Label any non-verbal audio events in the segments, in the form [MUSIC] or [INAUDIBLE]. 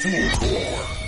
Full core.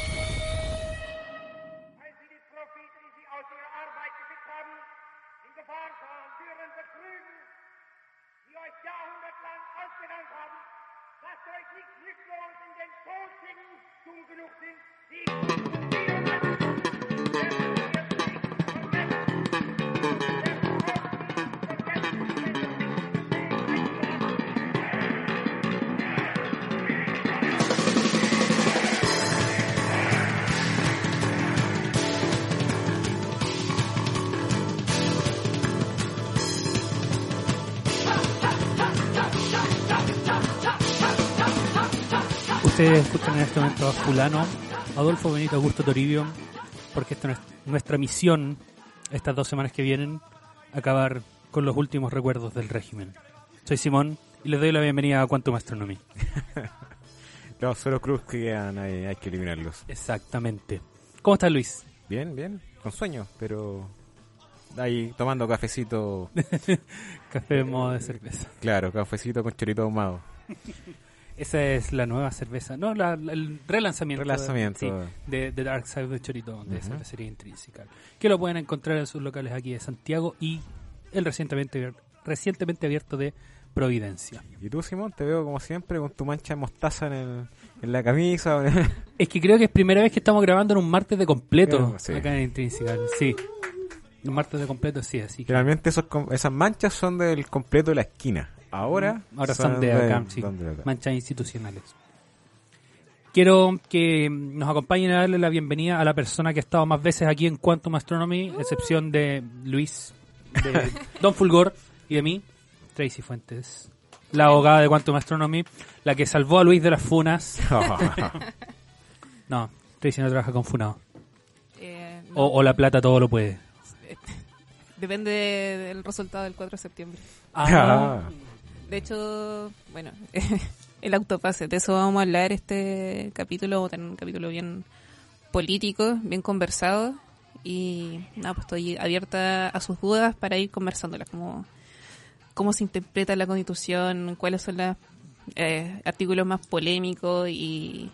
Ustedes escuchan en este momento a Fulano, Adolfo Benito Augusto Toribio, porque esta es nuestra misión estas dos semanas que vienen, acabar con los últimos recuerdos del régimen. Soy Simón y les doy la bienvenida a Quantum Astronomy. [LAUGHS] Los solo cruz que quedan ahí, hay que eliminarlos. Exactamente. ¿Cómo estás, Luis? Bien, bien, con sueño, pero ahí tomando cafecito, [LAUGHS] Café en modo de cerveza. claro, cafecito con chorito ahumado. [LAUGHS] Esa es la nueva cerveza. No, la- la- el relanzamiento. Relanzamiento. sí, de, de Dark Side of Chorito, de Ujú. cervecería intrínseca. Que lo pueden encontrar en sus locales aquí de Santiago y el recientemente, recientemente abierto de Providencia. Y tú, Simón, te veo como siempre con tu mancha de mostaza en, el, en la camisa. [LAUGHS] Es que creo que es primera vez que estamos grabando en un martes de completo Claro, sí. acá en Intrínseca. Sí. Un martes de completo, sí, así que. Esos, com- esas manchas son del completo de la esquina. Ahora, Mm, Ahora son de acá, sí. son de acá. Manchas institucionales. Quiero que nos acompañen a darle la bienvenida a la persona que ha estado más veces aquí en Quantum Astronomy, excepción de Luis, de Don Fulgor y de mí, Tracy Fuentes, la abogada de Quantum Astronomy, la que salvó a Luis de las funas. [LAUGHS] No, Tracy no trabaja con funado. Eh, no, O, o la plata todo lo puede. [LAUGHS] Depende del resultado del 4 de septiembre. Ah. [LAUGHS] De hecho, bueno, [LAUGHS] el autopase, de eso vamos a hablar este capítulo, vamos a tener un capítulo bien político, bien conversado y nada, pues estoy abierta a sus dudas para ir conversándolas, como cómo se interpreta la constitución, cuáles son los eh, artículos más polémicos y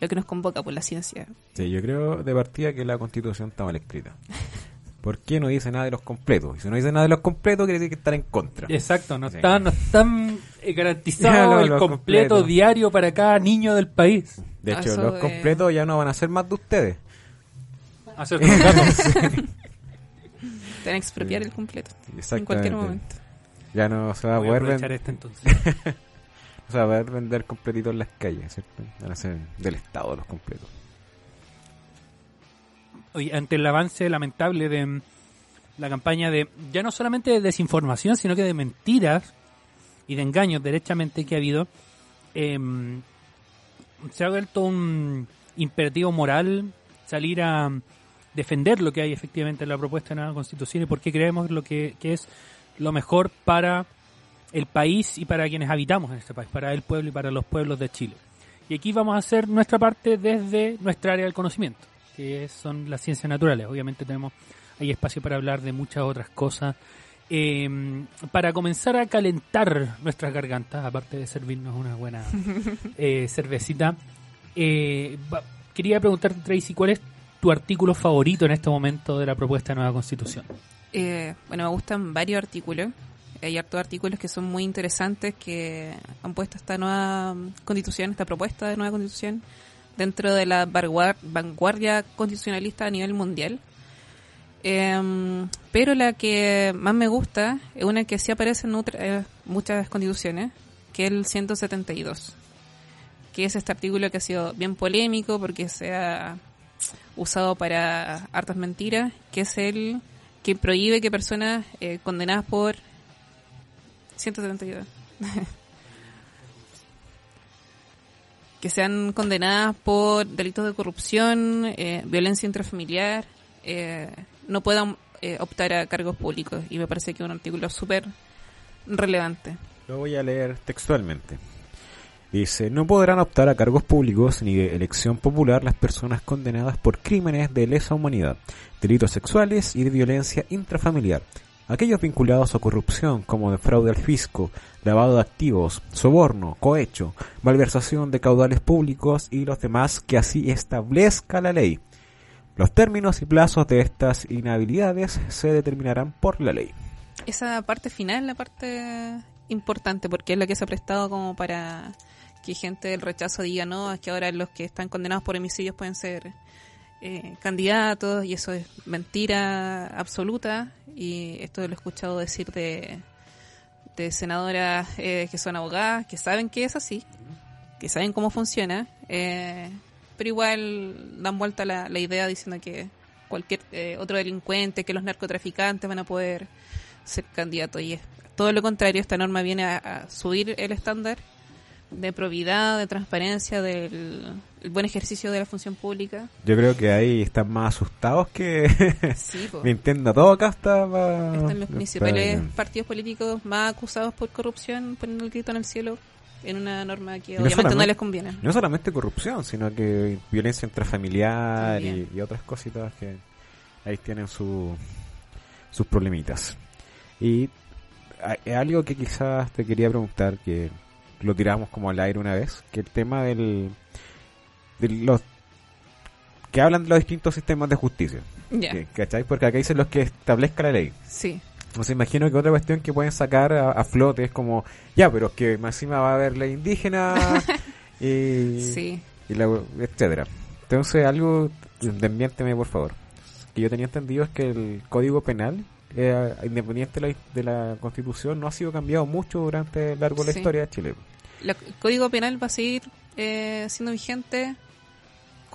lo que nos convoca por la ciencia. Sí, yo creo de partida que la constitución está mal escrita. [LAUGHS] ¿Por qué no dice nada de los completos? Y si no dice nada de los completos, quiere decir que están en contra. Exacto, no Sí. está, no están eh, garantizado [LAUGHS] No, el completo completos. diario para cada niño del país. De hecho, Eso, los completos ya no van a ser más de ustedes. Hacer. [LAUGHS] Te van a expropiar el completo en cualquier momento. Ya no se va a Voy a poder vender, este entonces. [LAUGHS] o sea, va a poder vender completitos en las calles, ¿cierto? Van a ser del Estado los completos. Ante el avance lamentable de mm, la campaña de, ya no solamente de desinformación, sino que de mentiras y de engaños derechamente que ha habido, em, se ha vuelto un imperativo moral salir a mm, defender lo que hay efectivamente en la propuesta de nueva constitución y por qué creemos lo que es lo mejor para el país y para quienes habitamos en este país, para el pueblo y para los pueblos de Chile. Y aquí vamos a hacer nuestra parte desde nuestra área del conocimiento, que son las ciencias naturales. Obviamente tenemos hay espacio para hablar de muchas otras cosas. Eh, para comenzar a calentar nuestras gargantas, aparte de servirnos una buena [LAUGHS] eh, cervecita, eh, va- quería preguntarte, Tracy, ¿cuál es tu artículo favorito en este momento de la propuesta de nueva constitución? Eh, bueno, me gustan varios artículos. Hay hartos artículos que son muy interesantes que han puesto esta nueva mm, constitución, esta propuesta de nueva constitución dentro de la vanguar- vanguardia constitucionalista a nivel mundial. Em, pero la que más me gusta es una que sí aparece en eh, muchas constituciones, que es el 172, que es este artículo que ha sido bien polémico porque se ha usado para hartas mentiras, que es el que prohíbe que personas eh, condenadas por 172 [LAUGHS] que sean condenadas por delitos de corrupción, eh, violencia intrafamiliar, eh, no puedan eh, optar a cargos públicos. Y me parece que es un artículo súper relevante. Lo voy a leer textualmente. Dice, no podrán optar a cargos públicos ni de elección popular las personas condenadas por crímenes de lesa humanidad, delitos sexuales y de violencia intrafamiliar, aquellos vinculados a corrupción como de fraude al fisco, lavado de activos, soborno, cohecho, malversación de caudales públicos y los demás que así establezca la ley. Los términos y plazos de estas inhabilidades se determinarán por la ley. Esa parte final es la parte importante porque es la que se ha prestado como para que gente del rechazo diga no, es que ahora los que están condenados por homicidios pueden ser eh, candidatos y eso es mentira absoluta y esto lo he escuchado decir de, de senadoras eh, que son abogadas, que saben que es así, que saben cómo funciona, eh, pero igual dan vuelta la, la idea diciendo que cualquier eh, otro delincuente, que los narcotraficantes van a poder ser candidatos. Y es todo lo contrario, esta norma viene a, a subir el estándar de probidad, de transparencia, del el buen ejercicio de la función pública. Yo creo que ahí están más asustados que [LAUGHS] Sí. Nintendo. Todo acá está pa- Están los pa- principales partidos políticos más acusados por corrupción poniendo el grito en el cielo en una norma que no obviamente no les conviene. No solamente corrupción, sino que violencia intrafamiliar y, y otras cositas que ahí tienen su, sus problemitas. Y es algo que quizás te quería preguntar, que lo tiramos como al aire una vez, que el tema del de los que hablan de los distintos sistemas de justicia. Que- ¿Cachai? Porque acá dicen los que establezca la ley. sí. Entonces imagino que otra cuestión que pueden sacar a, a flote es como, ya, pero es que más encima va a haber ley indígena [LAUGHS] y, Sí. y la, etcétera. Entonces algo, desmiénteme por favor. Que yo tenía entendido es que el código penal, eh, independiente de la, de la constitución, no ha sido cambiado mucho durante el largo de la historia de Chile. El Código Penal va a seguir eh, siendo vigente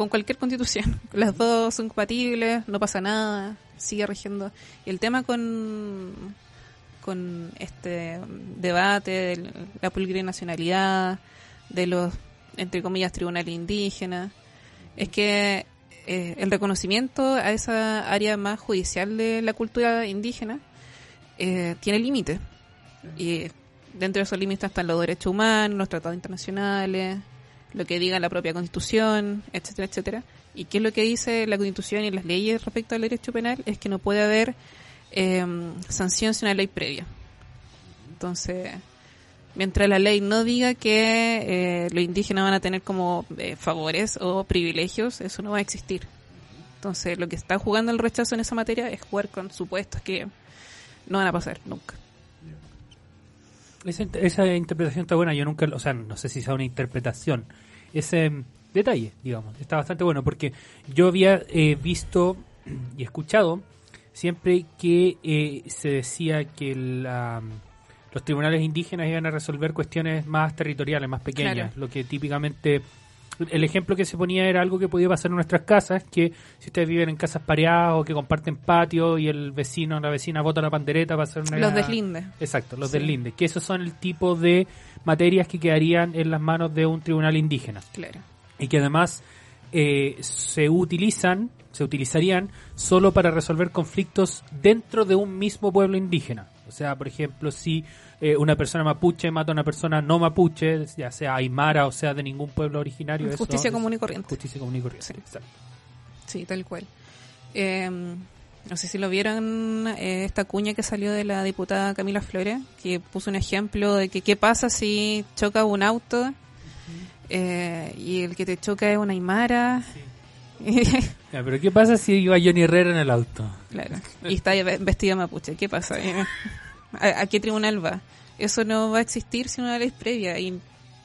con cualquier constitución. [LAUGHS] Las dos son compatibles, no pasa nada, sigue rigiendo. Y el tema con, con este debate de la plurinacionalidad, de los, entre comillas, tribunales indígenas, es que eh, el reconocimiento a esa área más judicial de la cultura indígena eh, tiene límites. Y dentro de esos límites están los derechos humanos, los tratados internacionales, lo que diga la propia constitución, etcétera, etcétera. ¿Y qué es lo que dice la constitución y las leyes respecto al derecho penal? Es que no puede haber eh, sanción sin una ley previa. Entonces, mientras la ley no diga que eh, los indígenas van a tener como eh, favores o privilegios, eso no va a existir. Entonces, lo que está jugando el rechazo en esa materia es jugar con supuestos que no van a pasar nunca. Esa interpretación está buena, yo nunca, o sea, no sé si sea una interpretación, ese mm, detalle, digamos, está bastante bueno, porque yo había eh, visto [CLEARS THROAT] y escuchado siempre que eh, se decía que la, los tribunales indígenas iban a resolver cuestiones más territoriales, más pequeñas, Claro. lo que típicamente... El ejemplo que se ponía era algo que podía pasar en nuestras casas, que si ustedes viven en casas pareadas o que comparten patio y el vecino o la vecina bota la pandereta para hacer una... Los deslindes. Exacto, los Sí. deslindes, que esos son el tipo de materias que quedarían en las manos de un tribunal indígena Claro. y que además eh, se utilizan, se utilizarían solo para resolver conflictos dentro de un mismo pueblo indígena. O sea, por ejemplo, si eh, una persona mapuche mata a una persona no mapuche, ya sea aymara o sea de ningún pueblo originario, Justicia común y corriente. Justicia común y corriente. Sí. exacto. Sí, tal cual. Eh, no sé si lo vieron, eh, esta cuña que salió de la diputada Camila Flores, que puso un ejemplo de que qué pasa si choca un auto eh, y el que te choca es una aymara. Ya, pero ¿qué pasa si iba Johnny Herrera en el auto? claro. Y está ve- vestido mapuche. ¿Qué pasa? ¿A, a qué tribunal va? Eso no va a existir sin una ley previa y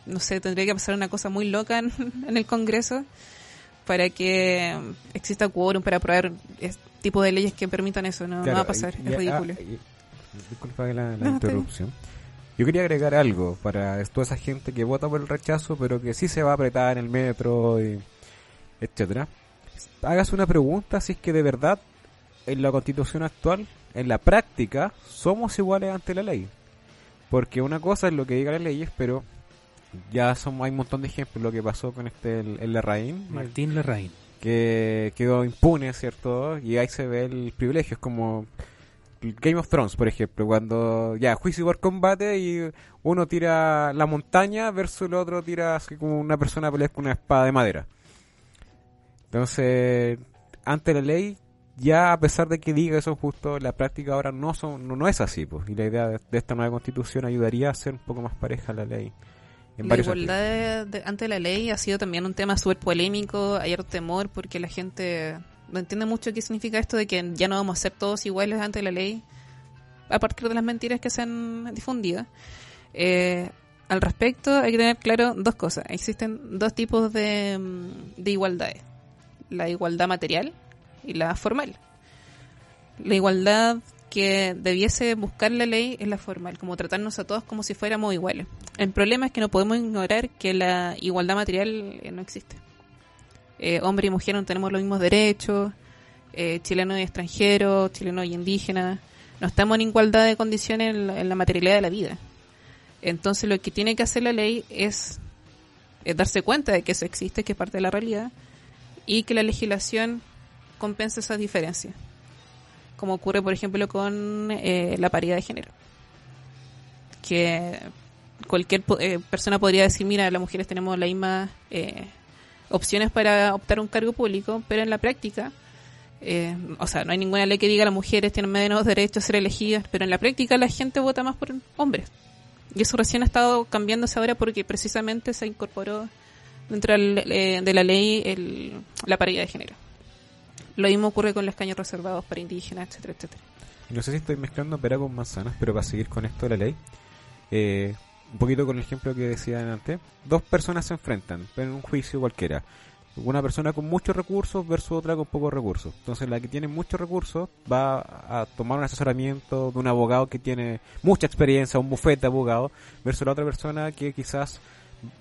no sé, tendría que pasar una cosa muy loca en, en el Congreso para que exista quórum para aprobar tipo de leyes que permitan eso. No, va a pasar, y- es y- ridículo. ah, y- disculpa la, No, interrupción. Yo quería agregar algo para toda esa gente que vota por el rechazo, pero que sí se va a apretar en el metro, y etcétera. Hágase una pregunta si es que de verdad en la constitución actual, en la práctica, somos iguales ante la ley. Porque una cosa es lo que digan las leyes, pero ya son, hay un montón de ejemplos. Lo que pasó con este, el, el Larraín, Martín Larraín. Que quedó impune, ¿cierto? Y ahí se ve el privilegio, es como Game of Thrones, por ejemplo, cuando ya juicio por combate y uno tira la montaña versus el otro tira así como una persona pelea con una espada de madera. Entonces, ante la ley, ya a pesar de que diga eso justo, la práctica ahora no son no, no es así, pues. Y la idea de, de esta nueva constitución ayudaría a hacer un poco más pareja la ley. En La igualdad de- de- ante la ley ha sido también un tema súper polémico. Hay temor porque la gente no entiende mucho qué significa esto de que ya no vamos a ser todos iguales ante la ley a partir de las mentiras que se han difundido. Eh, al respecto hay que tener claro dos cosas. Existen dos tipos de, mm, de igualdades. La igualdad material y la formal. La igualdad que debiese buscar la ley es la formal, como tratarnos a todos como si fuéramos iguales. El problema es que no podemos ignorar que la igualdad material eh, no existe. Eh, hombre y mujer no tenemos los mismos derechos, eh, chilenos y extranjeros, chilenos y indígenas, no estamos en igualdad de condiciones en la, en la materialidad de la vida. Entonces lo que tiene que hacer la ley es, es darse cuenta de que eso existe, que es parte de la realidad, y que la legislación compense esas diferencias como ocurre por ejemplo con eh, la paridad de género. Que cualquier eh, persona podría decir mira las mujeres tenemos las mismas eh, opciones para optar un cargo público pero en la práctica eh, o sea no hay ninguna ley que diga las mujeres tienen menos derechos a ser elegidas pero en la práctica la gente vota más por hombres. Y eso recién ha estado cambiándose ahora porque precisamente se incorporó dentro eh, de la ley el- la paridad de género lo mismo ocurre con los escaños reservados para indígenas, etcétera, etcétera. No sé si estoy mezclando pera con manzanas, pero para seguir con esto de la ley, eh, un poquito con el ejemplo que decían antes, dos personas se enfrentan en un juicio cualquiera. Una persona con muchos recursos versus otra con pocos recursos. Entonces la que tiene muchos recursos va a tomar un asesoramiento de un abogado que tiene mucha experiencia, un bufete de abogado, versus la otra persona que quizás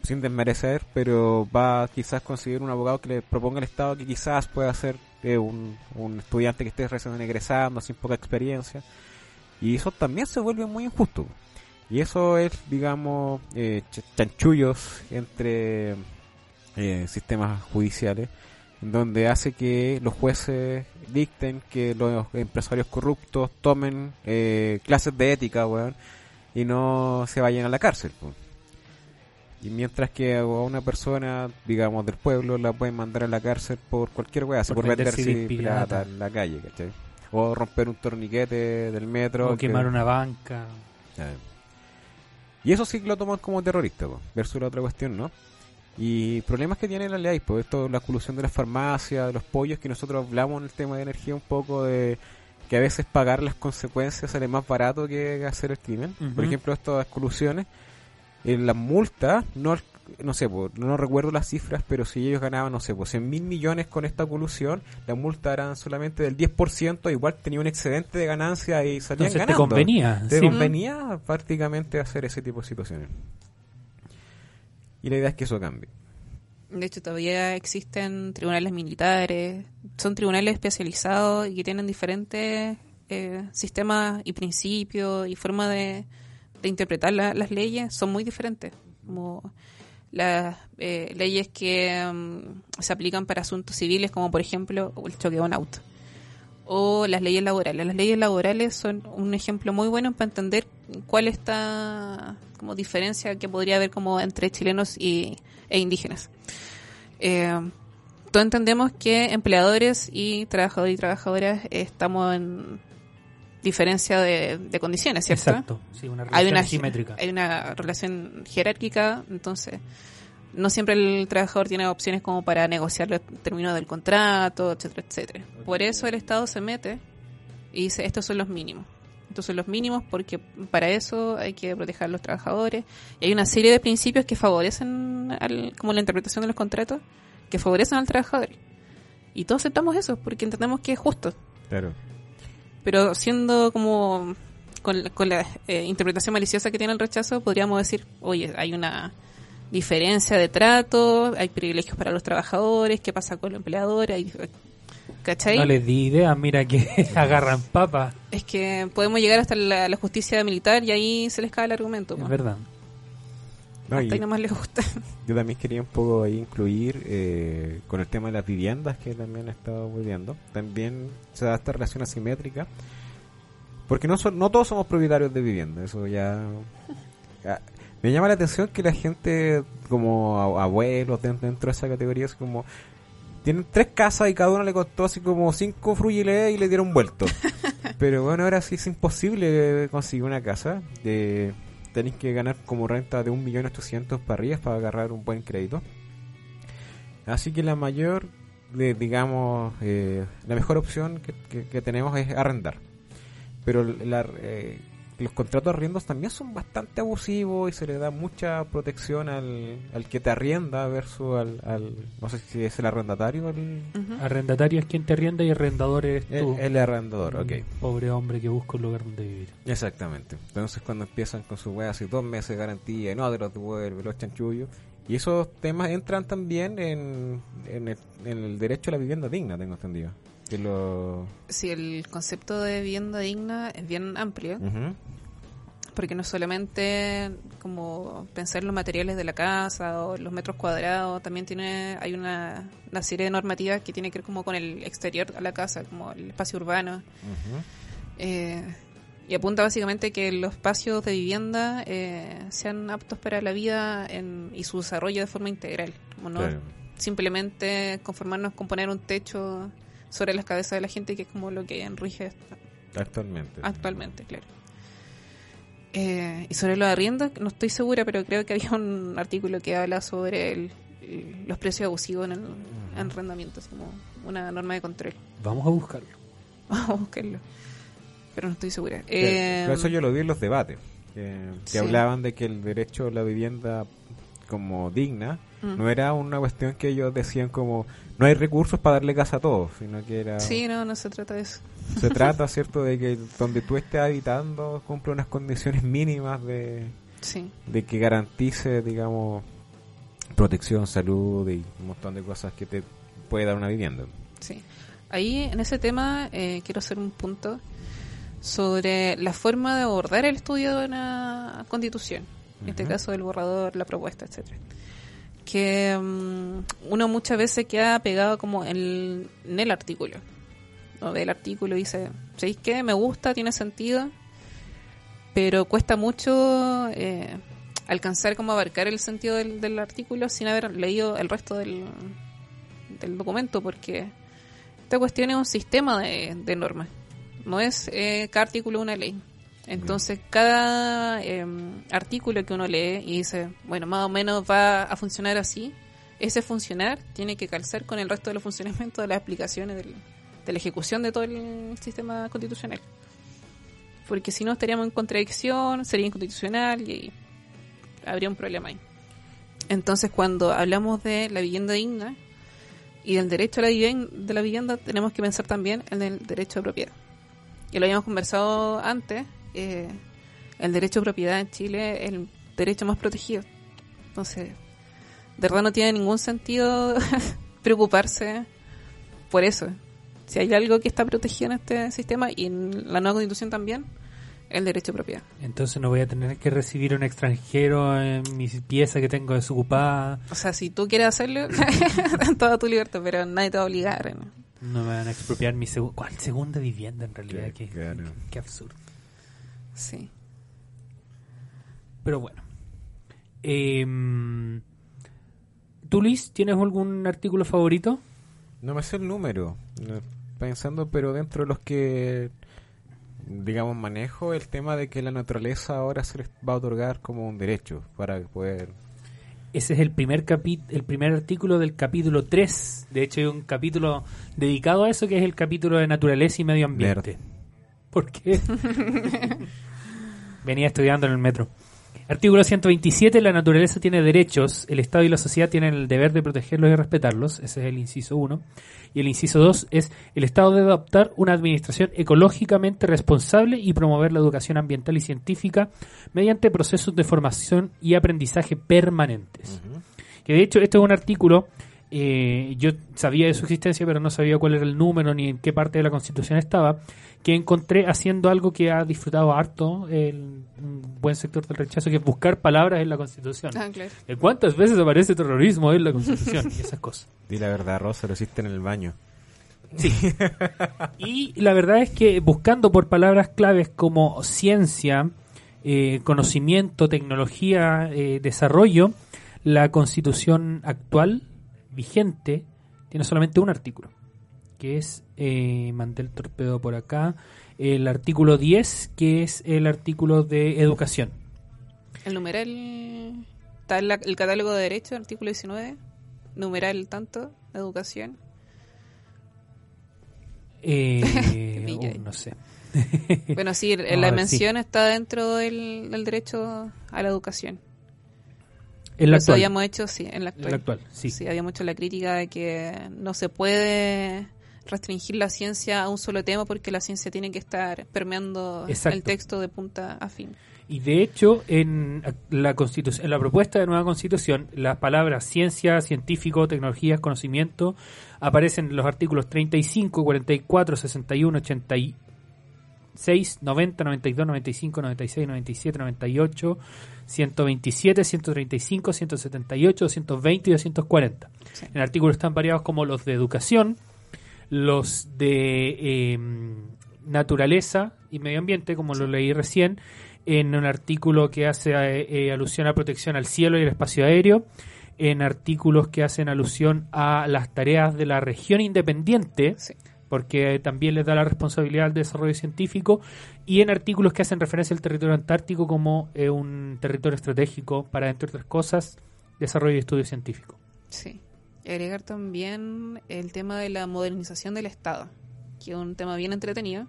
sin desmerecer, pero va a quizás conseguir un abogado que le proponga al Estado que quizás pueda ser un, un estudiante que esté recién egresando, sin poca experiencia. Y eso también se vuelve muy injusto. Y eso es, digamos, eh, ch- chanchullos entre eh, sistemas judiciales, donde hace que los jueces dicten que los empresarios corruptos tomen eh, clases de ética, y no se vayan a la cárcel. Y mientras que a una persona, digamos, del pueblo la pueden mandar a la cárcel por cualquier weá, Por por, vender CD pirata en la calle, ¿cachai? O romper un torniquete del metro. O que- quemar una banca. Y eso sí que lo toman como terrorista, po, versus la otra cuestión, ¿no? Y problemas que tiene la ley, pues esto, la colusión de las farmacias, de los pollos, que nosotros hablamos en el tema de energía un poco de que a veces pagar las consecuencias sale más barato que hacer el crimen. Por ejemplo, estas colusiones, en las multas, no, no sé, po, no recuerdo las cifras, pero si ellos ganaban, no sé, pues 100 mil millones con esta colusión, la multa eran solamente del 10%, igual tenía un excedente de ganancia y salían Entonces te ganando. convenía. Te sí. convenía prácticamente hacer ese tipo de situaciones. Y la idea es que eso cambie. De hecho, todavía existen tribunales militares, son tribunales especializados y que tienen diferentes eh, sistemas y principios y forma de, interpretar la- las leyes, son muy diferentes. Como las eh, leyes que mm, se aplican para asuntos civiles, como por ejemplo el choque de auto. O las leyes laborales. Las leyes laborales son un ejemplo muy bueno para entender cuál esta como diferencia que podría haber como entre chilenos y, e indígenas. Eh, todos entendemos que empleadores y trabajadores y trabajadoras estamos en diferencia de, de condiciones, ¿cierto? Exacto. Sí, una Hay relación una, asimétrica. hay una relación jerárquica, entonces no siempre el trabajador tiene opciones como para negociar los términos del contrato, etcétera, etcétera. Por eso el Estado se mete y dice, estos son los mínimos. Estos son los mínimos porque para eso hay que proteger a los trabajadores. Y hay una serie de principios que favorecen, al- como la interpretación de los contratos, que favorecen al trabajador. Y todos aceptamos eso porque entendemos que es justo. Claro. Pero siendo como con, la- con la eh, interpretación maliciosa que tiene el rechazo, podríamos decir, oye, hay una diferencia de trato, hay privilegios para los trabajadores, ¿qué pasa con los empleadores? Hay- ¿Cachai? No les di idea, mira que [LAUGHS] agarran papa. Es que podemos llegar hasta la, la justicia militar y ahí se les cae el argumento. Es verdad. No, Hasta ahí nomás les gusta. yo también quería un poco ahí incluir eh, con el tema de las viviendas que también he estado viendo. También se da esta relación asimétrica. Porque no, son, no todos somos propietarios de vivienda. Eso ya, ya- Me llama la atención que la gente, como abuelos dentro, dentro de esa categoría, es como. tienen tres casas y cada uno le costó así como cinco frugiles y le dieron vuelto. [LAUGHS] Pero bueno, ahora sí es imposible conseguir una casa. De, tenéis que ganar como renta de 1.800.000 para arriba para agarrar un buen crédito. Así que la mayor, digamos, eh, la mejor opción que, que- que tenemos es arrendar. Pero la, eh, los contratos de arriendos también son bastante abusivos y se le da mucha protección al, al que te arrienda versus al, al- no sé si es el arrendatario el. Arrendatario es quien te arrienda y arrendador el, tú. el arrendador, ok. Un Pobre hombre que busca un lugar donde vivir. Exactamente. Entonces cuando empiezan con su weá así dos meses de garantía y no te los devuelve, los chanchullos. Y esos temas entran también en, en, el, en el derecho a la vivienda digna, tengo entendido. Que lo... Sí, el concepto de vivienda digna es bien amplio, porque no solamente como pensar en los materiales de la casa o los metros cuadrados, también tiene hay una, una serie de normativas que tiene que ver como con el exterior a la casa, como el espacio urbano. Eh, y apunta básicamente que los espacios de vivienda eh, sean aptos para la vida en- y su desarrollo de forma integral. Como no Claro. simplemente conformarnos con poner un techo sobre las cabezas de la gente, que es como lo que rige Actualmente. actualmente, claro. Eh, y sobre los arriendos, no estoy segura, pero creo que había un artículo que habla sobre el- el- los precios abusivos en el en arrendamiento, como una norma de control. Vamos a buscarlo. [LAUGHS] Vamos a buscarlo. Pero no estoy segura. Eh, eso yo lo vi en los debates. Que, que sí. hablaban de que el derecho a la vivienda como digna Mm. no era una cuestión que ellos decían como no hay recursos para darle casa a todos, sino que era... Sí, no, no se trata de eso. Se trata, [LAUGHS] ¿cierto?, de que donde tú estés habitando cumple unas condiciones mínimas de, Sí. de que garantice, digamos, protección, salud y un montón de cosas que te puede dar una vivienda. Sí. Ahí, en ese tema, eh, quiero hacer un punto sobre la forma de abordar el estudio de una constitución. En este Ujú. caso, el borrador, la propuesta, etcétera Que mm, uno muchas veces queda pegado como en, en el artículo. O ve el artículo y dice, ¿sabéis qué? Me gusta, tiene sentido, pero cuesta mucho eh, alcanzar como abarcar el sentido del, del artículo sin haber leído el resto del, del documento, porque esta cuestión es un sistema de, de normas, no es eh, cada artículo una ley. Entonces, cada eh, artículo que uno lee y dice, bueno, más o menos va a funcionar así, ese funcionar tiene que calzar con el resto de los funcionamientos de las aplicaciones del- de la ejecución de todo el sistema constitucional. Porque si no estaríamos en contradicción, sería inconstitucional y habría un problema ahí. Entonces, cuando hablamos de la vivienda digna y del derecho a la vivienda, de la vivienda, tenemos que pensar también en el derecho de propiedad. Y lo habíamos conversado antes, eh, el derecho de propiedad en Chile es el derecho más protegido. Entonces, de verdad no tiene ningún sentido [LAUGHS] preocuparse por eso. Si hay algo que está protegido en este sistema y en la nueva constitución también, el derecho de propiedad. Entonces no voy a tener que recibir a un extranjero en mi pieza que tengo desocupada. O sea, si tú quieres hacerlo, [LAUGHS] toda tu libertad, pero nadie te va a obligar. ¿no? No me van a expropiar mi segu- ¿Cuál segunda vivienda en realidad? Qué Qué, claro. qué absurdo. Sí. Pero bueno. Em, ¿Tú, Luis, tienes algún artículo favorito? No me sé el número, pensando, pero dentro de los que, digamos, manejo el tema de que la naturaleza ahora se les va a otorgar como un derecho para poder... Ese es el primer capi el primer artículo del capítulo 3. De hecho, hay un capítulo dedicado a eso que es el capítulo de naturaleza y medio ambiente. Nerd. ¿Por qué? [LAUGHS] Venía estudiando en el metro. Artículo 127. La naturaleza tiene derechos. El Estado y la sociedad tienen el deber de protegerlos y respetarlos. Ese es el inciso 1. Y el inciso 2 es el Estado debe adoptar una administración ecológicamente responsable y promover la educación ambiental y científica mediante procesos de formación y aprendizaje permanentes. Que de hecho, este es un artículo, eh, yo sabía de su existencia, pero no sabía cuál era el número ni en qué parte de la Constitución estaba, que encontré haciendo algo que ha disfrutado harto el un buen sector del rechazo, que es buscar palabras en la Constitución. Ah, claro. ¿De cuántas veces aparece terrorismo en la Constitución? y esas cosas. [LAUGHS] Di la verdad, Rosa, lo hiciste en el baño. [LAUGHS] Y la verdad es que buscando por palabras claves como ciencia, eh, conocimiento, tecnología, eh, desarrollo, la constitución actual, vigente, tiene solamente un artículo, que es, eh, mandé el torpedo por acá, el artículo 10, que es el artículo de educación. El numeral. Está en la- el catálogo de derecho, artículo 19. Numeral tanto, educación. Eh, [LAUGHS] uh, no sé. Bueno, sí, [LAUGHS] la sí. mención está dentro del, del derecho a la educación. En la Eso actual. habíamos hecho, sí, en la En actual. la actual, sí. Sí, habíamos hecho la crítica de que no se puede restringir la ciencia a un solo tema porque la ciencia tiene que estar permeando Exacto. el texto de punta a fin. Y de hecho, en la constitución, en la propuesta de nueva constitución, las palabras ciencia, científico, tecnologías, conocimiento aparecen en los artículos 35, 44, 61, 86, 90, 92, 95, 96, 97, 98, 127, 135, 178, 220 y 240. Sí. En artículos están variados como los de educación, los de eh, naturaleza y medio ambiente, como lo leí recién, en un artículo que hace eh, eh, alusión a protección al cielo y el espacio aéreo, en artículos que hacen alusión a las tareas de la región independiente, Sí. Porque también les da la responsabilidad al desarrollo científico, y en artículos que hacen referencia al territorio antártico como eh, un territorio estratégico para, entre otras cosas, desarrollo y estudio científico. Sí. Agregar también el tema de la modernización del Estado, que es un tema bien entretenido,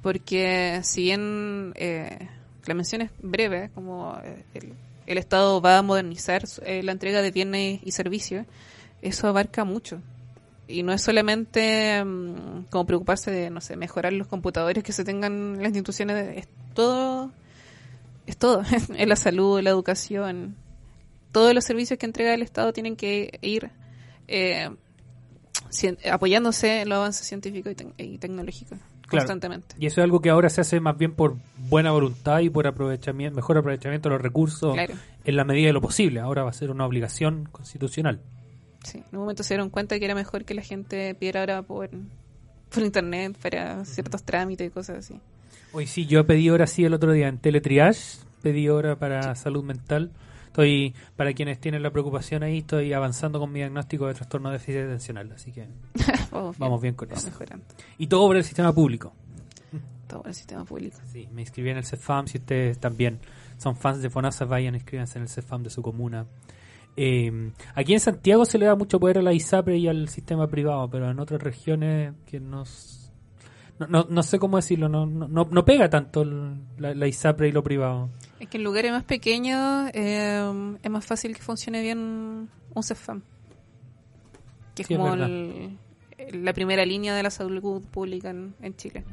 porque si bien eh, la mención es breve, como eh, el, el Estado va a modernizar eh, la entrega de bienes y servicios, eso abarca mucho. Y no es solamente mm, como preocuparse de, no sé, mejorar los computadores que se tengan en las instituciones, es todo, es todo, [LAUGHS] es la salud, la educación, todos los servicios que entrega el Estado tienen que ir eh, apoyándose en los avances científicos y, tec- y tecnológicos Claro. constantemente. Y eso es algo que ahora se hace más bien por buena voluntad y por aprovechamiento, mejor aprovechamiento de los recursos Claro. en la medida de lo posible. Ahora va a ser una obligación constitucional. Sí. En un momento se dieron cuenta que era mejor que la gente pidiera ahora por, por internet para ciertos trámites y cosas así. Hoy sí, yo pedí hora sí el otro día en Teletriage, pedí hora para salud mental. Estoy, para quienes tienen la preocupación ahí, estoy avanzando con mi diagnóstico de trastorno de déficit atencional, así que [LAUGHS] Vamos bien, vamos bien con vamos eso. mejorando. Y todo por el sistema público. [LAUGHS] Todo el sistema público. Sí, me inscribí en el CEFAM, si ustedes también son fans de FONASA, vayan, inscríbanse en el CEFAM de su comuna. Eh, aquí en Santiago se le da mucho poder a la ISAPRE y al sistema privado, pero en otras regiones que nos... No, no, no sé cómo decirlo, no, no, no- pega tanto la, la ISAPRE y lo privado. Es que en lugares más pequeños eh, es más fácil que funcione bien un CEFAM. Que es Sí, como el- la primera línea de la salud pública en, en Chile.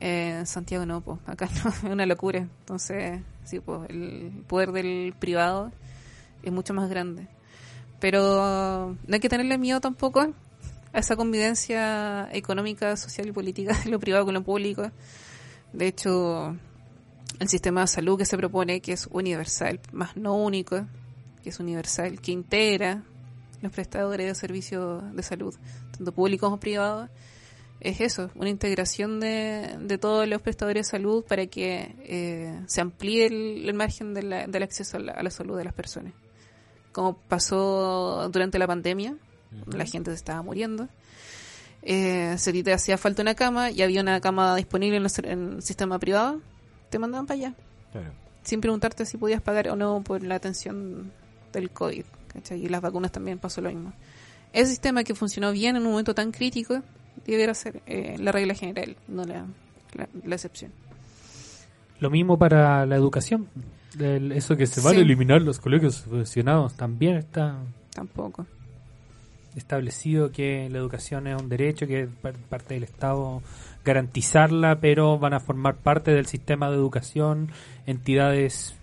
Eh, Santiago no, pues acá [LAUGHS] no, es una locura. Entonces, sí, pues el poder del privado es mucho más grande. Pero no hay que tenerle miedo tampoco a esa convivencia económica, social y política de [LAUGHS] lo privado con lo público. De hecho, el sistema de salud que se propone, que es universal, más no único, que es universal, que integra los prestadores de servicios de salud, tanto públicos como privados, es eso, una integración de, de todos los prestadores de salud para que eh, se amplíe el, margen de la- del acceso a la salud de las personas. Como pasó durante la pandemia, la gente se estaba muriendo. Eh, si te hacía falta una cama y había una cama disponible en, en el sistema privado, te mandaban para allá, Claro. sin preguntarte si podías pagar o no por la atención del COVID. ¿cachai? Y las vacunas también pasó lo mismo. Ese sistema que funcionó bien en un momento tan crítico debiera ser eh, la regla general, no la, la, la excepción. Lo mismo para la educación. El- eso que se van a Sí. eliminar los colegios subvencionados también está Tampoco. establecido que la educación es un derecho, que es parte del Estado garantizarla, pero van a formar parte del sistema de educación entidades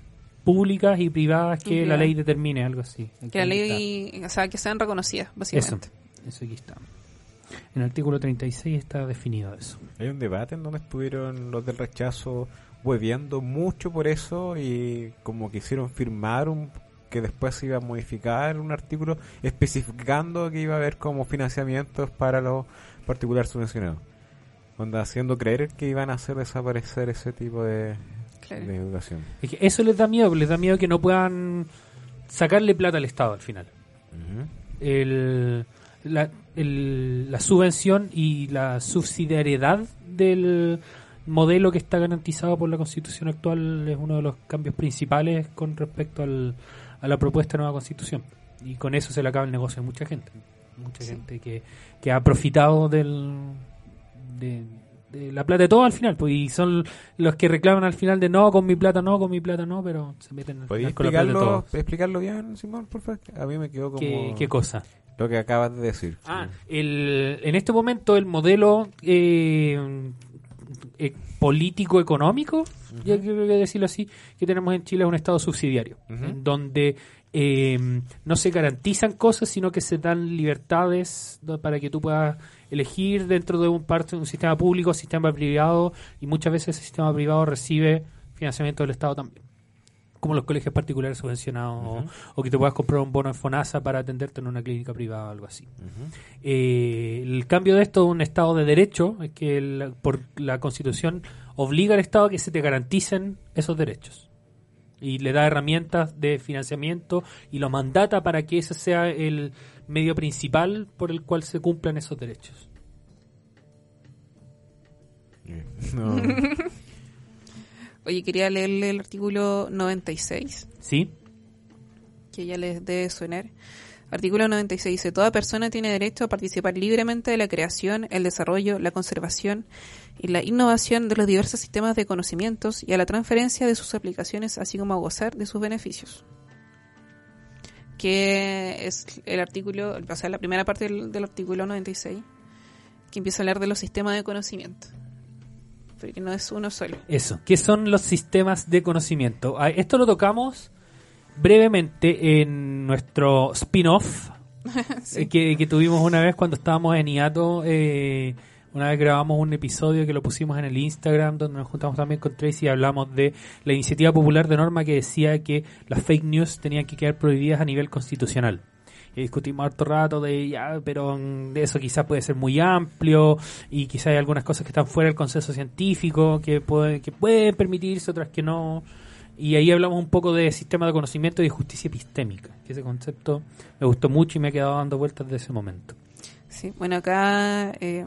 públicas y privadas que la ley determine, algo así. Que la ley, o sea, que sean reconocidas, está. Eso, básicamente. eso aquí está. En el artículo 36 está definido eso. Hay un debate en donde estuvieron los del rechazo hueveando mucho por eso y como quisieron firmar un que después se iba a modificar un artículo especificando que iba a haber como financiamientos para los particulares subvencionados. Onda, haciendo creer que iban a hacer desaparecer ese tipo de, Claro. de educación. Es que eso les da miedo, les da miedo que no puedan sacarle plata al Estado al final. Ujú. el, la, el- la subvención y la subsidiariedad del modelo que está garantizado por la constitución actual es uno de los cambios principales con respecto al, a la propuesta de nueva constitución. Y con eso se le acaba el negocio a mucha gente. Mucha Sí. gente que, que ha profitado del, de, de la plata de todo al final. Pues, y son los que reclaman al final de no, con mi plata no, con mi plata no, pero se meten al ¿Podrías final con la plata de explicarlo, todos. explicarlo bien, Simón, por favor? A mí me quedó como ¿Qué, qué cosa? lo que acabas de decir. Ah, el, en este momento el modelo eh, eh, político-económico, ya creo que decirlo así, que tenemos en Chile es un Estado subsidiario, en donde eh, no se garantizan cosas, sino que se dan libertades para que tú puedas elegir dentro de un parte un sistema público, sistema privado, y muchas veces ese sistema privado recibe financiamiento del Estado también. Como los colegios particulares subvencionados, o- que te puedas comprar un bono en FONASA para atenderte en una clínica privada o algo así. Eh, el cambio de esto a un Estado de Derecho es que el- por la Constitución obliga al Estado a que se te garanticen esos derechos y le da herramientas de financiamiento y lo mandata para que ese sea el medio principal por el cual se cumplan esos derechos. [LAUGHS] No. Oye, quería leerle el artículo 96, ¿Sí? que ya les debe sonar. Artículo 96 dice, toda persona tiene derecho a participar libremente de la creación, el desarrollo, la conservación y la innovación de los diversos sistemas de conocimientos y a la transferencia de sus aplicaciones, así como a gozar de sus beneficios. Que es el artículo, o sea, la primera parte del, del artículo 96, que empieza a hablar de los sistemas de conocimiento. Porque no es uno solo. Eso. ¿Qué son los sistemas de conocimiento? Ah, Esto lo tocamos brevemente en nuestro spin-off [LAUGHS] eh, que, que tuvimos una vez cuando estábamos en IATO. eh, una vez grabamos un episodio que lo pusimos en el Instagram, donde nos juntamos también con Tracy y hablamos de la iniciativa popular de norma que decía que las fake news tenían que quedar prohibidas a nivel constitucional. Discutimos harto rato de ya, pero de eso quizás puede ser muy amplio y quizás hay algunas cosas que están fuera del consenso científico que pueden, que pueden permitirse, otras que no. Y ahí hablamos un poco de sistema de conocimiento y justicia epistémica, que ese concepto me gustó mucho y me ha quedado dando vueltas desde ese momento. Sí, bueno, acá eh,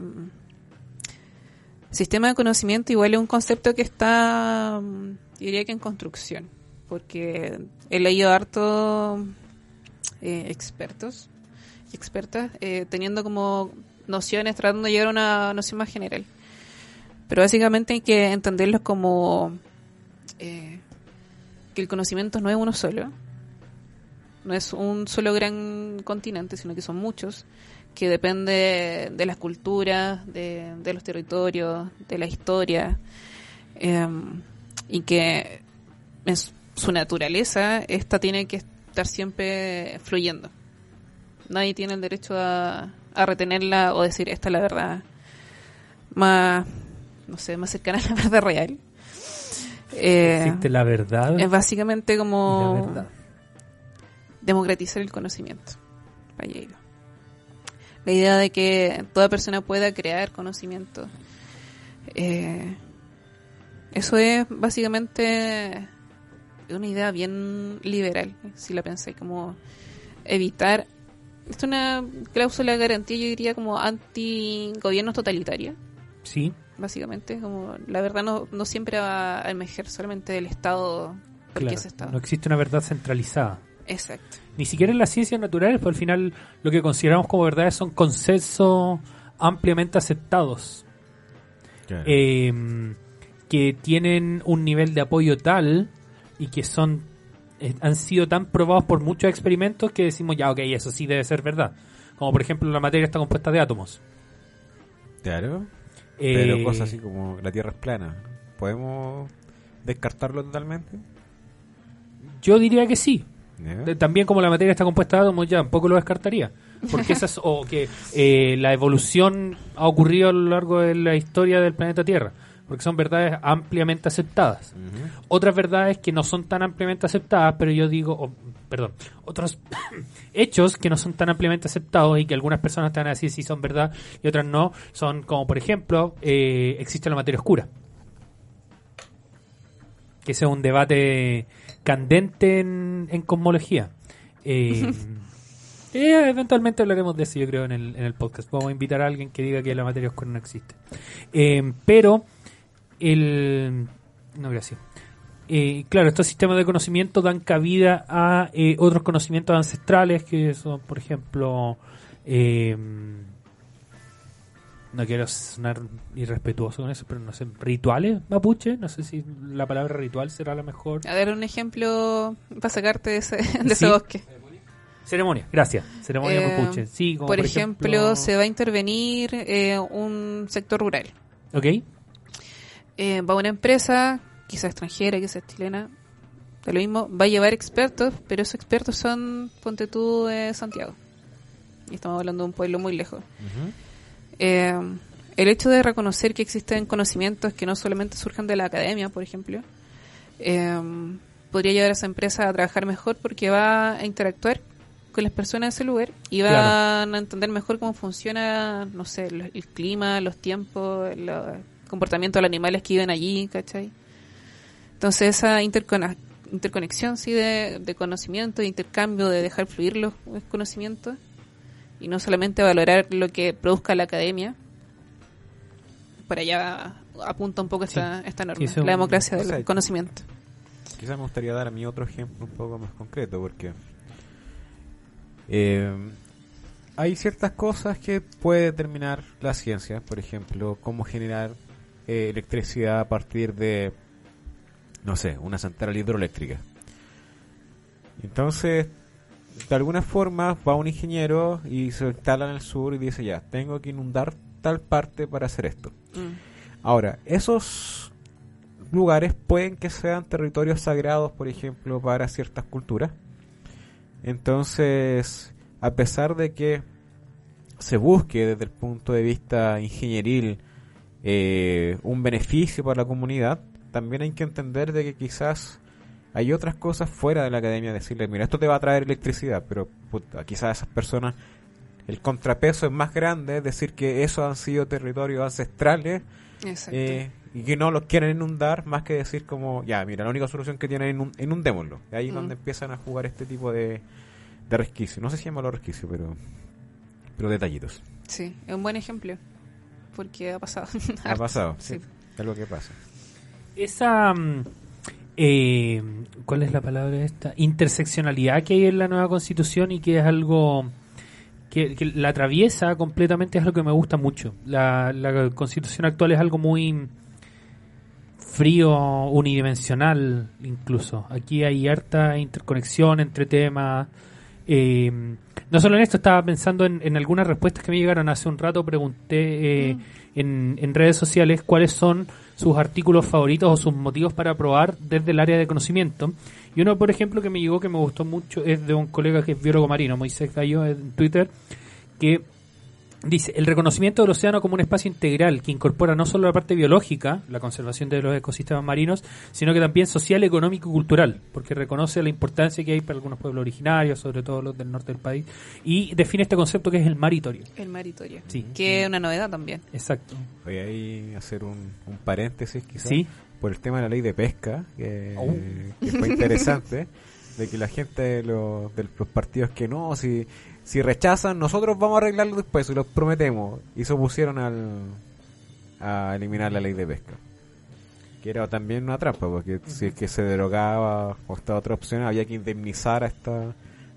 sistema de conocimiento igual es un concepto que está, diría que en construcción, porque he leído harto eh, expertos y expertas eh, teniendo como nociones, tratando de llegar a una noción más general. Pero básicamente hay que entenderlos como eh, que el conocimiento no es uno solo, no es un solo gran continente, sino que son muchos, que depende de las culturas, de, de los territorios, de la historia, eh, y que en su- naturaleza esta tiene que estar siempre fluyendo. Nadie tiene el derecho a, a retenerla o decir esta es la verdad más, no sé, más cercana a la [LAUGHS] verdad real. Eh, Existe la verdad. es básicamente la como democratizar el conocimiento. Iba. La idea de que toda persona pueda crear conocimiento. Eh, eso es básicamente una idea bien liberal, si la pensé, como evitar. Esto es una cláusula de garantía, yo diría, como anti-gobiernos totalitaria, Sí, básicamente. Como la verdad no, no siempre va a emerger solamente del Estado, porque claro. es Estado. No existe una verdad centralizada. Exacto. Ni siquiera en las ciencias naturales, pues al final lo que consideramos como verdades son consensos ampliamente aceptados. Claro. eh, que tienen un nivel de apoyo tal y que son eh, han sido tan probados por muchos experimentos que decimos ya ok eso sí debe ser verdad como por ejemplo la materia está compuesta de átomos Claro. Eh, Pero cosas así como la Tierra es plana. ¿Podemos descartarlo totalmente? yo diría que sí. Eh, también como la materia está compuesta de átomos ya tampoco lo descartaría porque esas [LAUGHS] o que eh, la evolución ha ocurrido a lo largo de la historia del planeta Tierra porque son verdades ampliamente aceptadas otras verdades que no son tan ampliamente aceptadas, pero yo digo, perdón, otros [COUGHS] hechos que no son tan ampliamente aceptados y que algunas personas te van a decir si son verdad y otras no, son como por ejemplo, eh, existe la materia oscura. Que ese es un debate candente en, en cosmología. Eh, [LAUGHS] Eh, eventualmente hablaremos de eso, yo creo, en el, en el podcast. Vamos a invitar a alguien que diga que la materia oscura no existe. Eh, pero, el. No, gracias. Eh, claro, estos sistemas de conocimiento dan cabida a eh, otros conocimientos ancestrales, que son, por ejemplo. eh, no quiero sonar irrespetuoso con eso, pero no sé, rituales mapuche. No sé si la palabra ritual será la mejor. A ver, un ejemplo para sacarte de ese, de ese Sí. bosque. Ceremonia, gracias. Ceremonia Eh, mapuche. Sí, como por, ejemplo, se va a intervenir eh, un sector rural. Ok. Eh, va una empresa, quizás extranjera, quizás chilena, de lo mismo, va a llevar expertos, pero esos expertos son, ponte tú, de Santiago. Y estamos hablando de un pueblo muy lejos. Eh, el hecho de reconocer que existen conocimientos que no solamente surjan de la academia, por ejemplo, eh, podría llevar a esa empresa a trabajar mejor porque va a interactuar con las personas de ese lugar y van Claro. a entender mejor cómo funciona, no sé, lo- el clima, los tiempos, el comportamiento de los animales que viven allí, ¿cachai? Entonces esa interconexión sí de, de conocimiento, de intercambio, de dejar fluir los los conocimientos y no solamente valorar lo que produzca la academia. Por allá apunta un poco esta, esta norma, la democracia del sea, conocimiento. Quizás me gustaría dar a mí otro ejemplo un poco más concreto, porque eh, hay ciertas cosas que puede determinar la ciencia, por ejemplo, cómo generar eh, electricidad a partir de, no sé, una central hidroeléctrica. Entonces, de alguna forma va un ingeniero y se instala en el sur y dice ya, tengo que inundar tal parte para hacer esto. Mm. Ahora, esos lugares pueden que sean territorios sagrados, por ejemplo, para ciertas culturas. Entonces, a pesar de que se busque desde el punto de vista ingenieril eh, un beneficio para la comunidad, también hay que entender de que quizás hay otras cosas fuera de la academia, decirle, mira, esto te va a traer electricidad, pero puta, quizás esas personas, el contrapeso es más grande, es decir, que esos han sido territorios ancestrales eh, y que no los quieren inundar más que decir como, ya, mira, la única solución que tienen es inun- inundémoslo. Y ahí es Mm. donde empiezan a jugar este tipo de, de resquicio. No sé si llama los resquicios, pero, pero detallitos. Sí, es un buen ejemplo. Porque ha pasado. [LAUGHS] Ha pasado, sí. Sí. Es algo que pasa. Esa. mm, eh, ¿Cuál es la palabra esta? Interseccionalidad que hay en la nueva constitución y que es algo. Que, que la atraviesa completamente es algo que me gusta mucho. La, la constitución actual es algo muy frío, unidimensional incluso. Aquí hay harta interconexión entre temas. Eh, no solo en esto, estaba pensando en, en algunas respuestas que me llegaron hace un rato. Pregunté eh, en, en redes sociales cuáles son sus artículos favoritos o sus motivos para aprobar desde el área de conocimiento. Y uno, por ejemplo, que me llegó que me gustó mucho es de un colega que es biólogo marino, Moisés Gallo, en Twitter, que Dice, el reconocimiento del océano como un espacio integral que incorpora no solo la parte biológica, la conservación de los ecosistemas marinos, sino que también social, económico y cultural, porque reconoce la importancia que hay para algunos pueblos originarios, sobre todo los del norte del país, y define este concepto que es el maritorio. El maritorio. Sí. Que es una novedad también. Exacto. Voy a hacer un, un paréntesis quizás Sí. por el tema de la ley de pesca, que, Oh. que fue interesante, de que la gente de los, de los partidos que no, si, si rechazan, nosotros vamos a arreglarlo después, y los prometemos, y se opusieron al, a eliminar la ley de pesca. Que era también una trampa, porque si es que se derogaba o esta otra opción, había que indemnizar a estas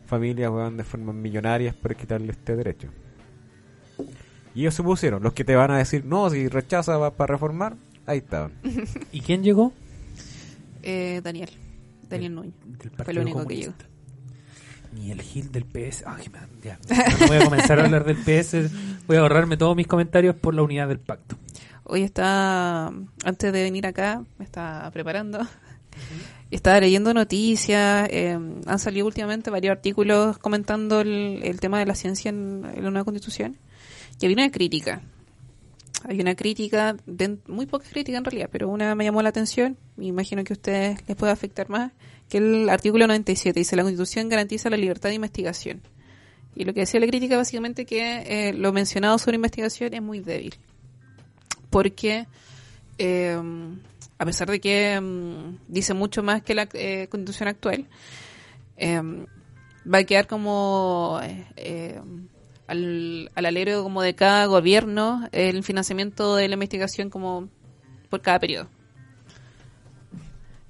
familias weón, de formas millonarias por quitarle este derecho. Y ellos se opusieron, los que te van a decir, no, si rechaza va para reformar, ahí estaban. ¿Y quién llegó? Eh, Daniel. Daniel Núñez. Del Fue lo único que llegó. Ni el Gil del PS. Ay, man, ya. Voy a comenzar a hablar del PS. Voy a ahorrarme todos mis comentarios por la unidad del pacto. Hoy está, antes de venir acá, me está preparando. Estaba leyendo noticias, eh, han salido últimamente varios artículos comentando el, tema de la ciencia en, en la nueva constitución. Y había una crítica. Hay una crítica, muy poca crítica en realidad, pero una me llamó la atención, me imagino que a ustedes les puede afectar más, que el artículo 97 dice la constitución garantiza la libertad de investigación. Y lo que decía la crítica básicamente que eh, lo mencionado sobre investigación es muy débil porque eh, a pesar de que mm, dice mucho más que la eh, constitución actual, eh, va a quedar como eh, al, al alero como de cada gobierno el financiamiento de la investigación como por cada periodo.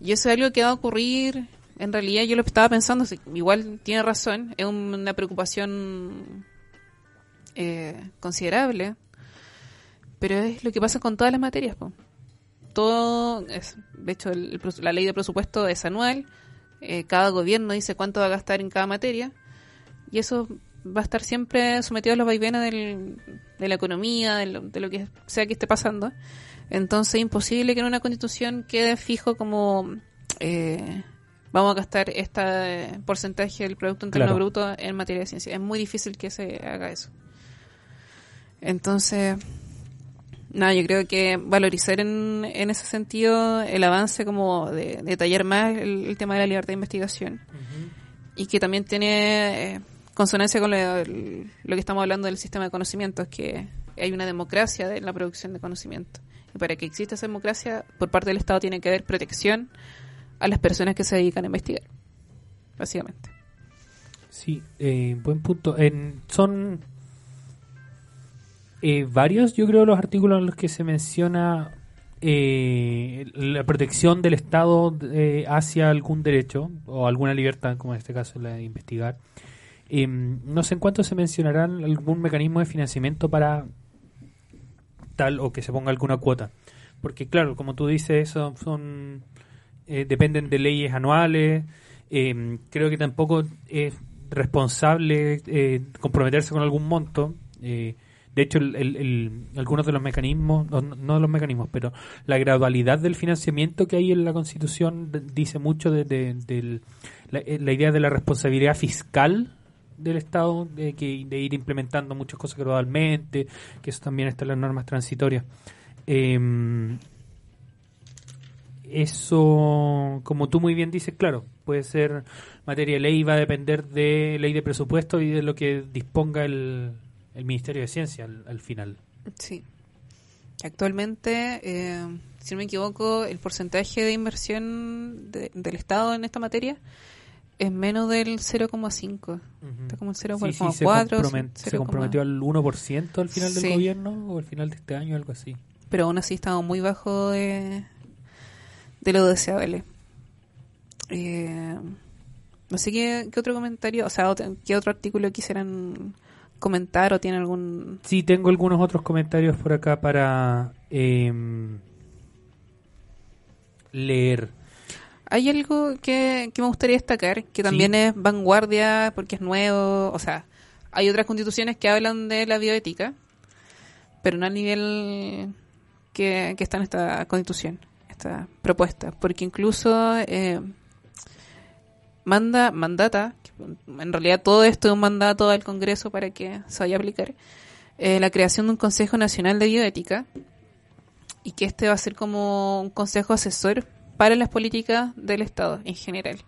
Y eso es algo que va a ocurrir, en realidad yo lo estaba pensando, igual tiene razón, es un- una preocupación eh, considerable, pero es lo que pasa con todas las materias. po. Todo, es, de hecho, el- la ley de presupuesto es anual, eh, cada gobierno dice cuánto va a gastar en cada materia, y eso va a estar siempre sometido a los vaivenes del- de la economía, de lo, de lo que sea que esté pasando. Entonces es imposible que en una constitución quede fijo como eh, vamos a gastar este porcentaje del Producto Interno Claro. Bruto en materia de ciencia. Es muy difícil que se haga eso. Entonces, nada, yo creo que valorizar en, en ese sentido el avance como de detallar más el, el tema de la libertad de investigación y que también tiene eh, consonancia con lo, lo que estamos hablando del sistema de conocimientos, que hay una democracia en la producción de conocimiento. Y para que exista esa democracia, por parte del Estado tiene que haber protección a las personas que se dedican a investigar, básicamente. Sí, eh, buen punto. Son eh, varios, yo creo, los artículos en los que se menciona eh, la protección del Estado eh, hacia algún derecho o alguna libertad, como en este caso la de investigar. Eh, no sé en cuánto se mencionarán algún mecanismo de financiamiento para tal o que se ponga alguna cuota. Porque claro, como tú dices, eso son eh, dependen de leyes anuales. Eh, creo que tampoco es responsable eh, comprometerse con algún monto. Eh, de hecho, el, el- el- algunos de los mecanismos, no, no los mecanismos, pero la gradualidad del financiamiento que hay en la Constitución dice mucho de, de- eh, la idea de la responsabilidad fiscal del Estado, de, que, de ir implementando muchas cosas gradualmente, que eso también está en las normas transitorias. Em, eso, como tú muy bien dices, claro, puede ser materia de ley, va a depender de ley de presupuesto y de lo que disponga el, Ministerio de Ciencia al, al final. Sí. Actualmente, eh, si no me equivoco, el porcentaje de inversión de- del Estado en esta materia es menos del 0,5. Está como el Sí, 0,4. sí, se, compromet- se comprometió al 1% al final Sí. del gobierno o al final de este año, algo así. pero aún así estamos muy bajo de, de lo deseable. Eh, no sé qué, qué otro comentario, o sea, qué otro artículo quisieran comentar o tiene algún... Sí, tengo algunos otros comentarios por acá para em, leer. Hay algo que, que me gustaría destacar, que también Sí. es vanguardia porque es nuevo, o sea, hay otras constituciones que hablan de la bioética, pero no al nivel que, que está en esta constitución, esta propuesta, porque incluso eh, manda, mandata, en realidad todo esto es un mandato al Congreso para que se vaya a aplicar, eh, la creación de un Consejo Nacional de Bioética y que este va a ser como un consejo asesor para las políticas del Estado en general.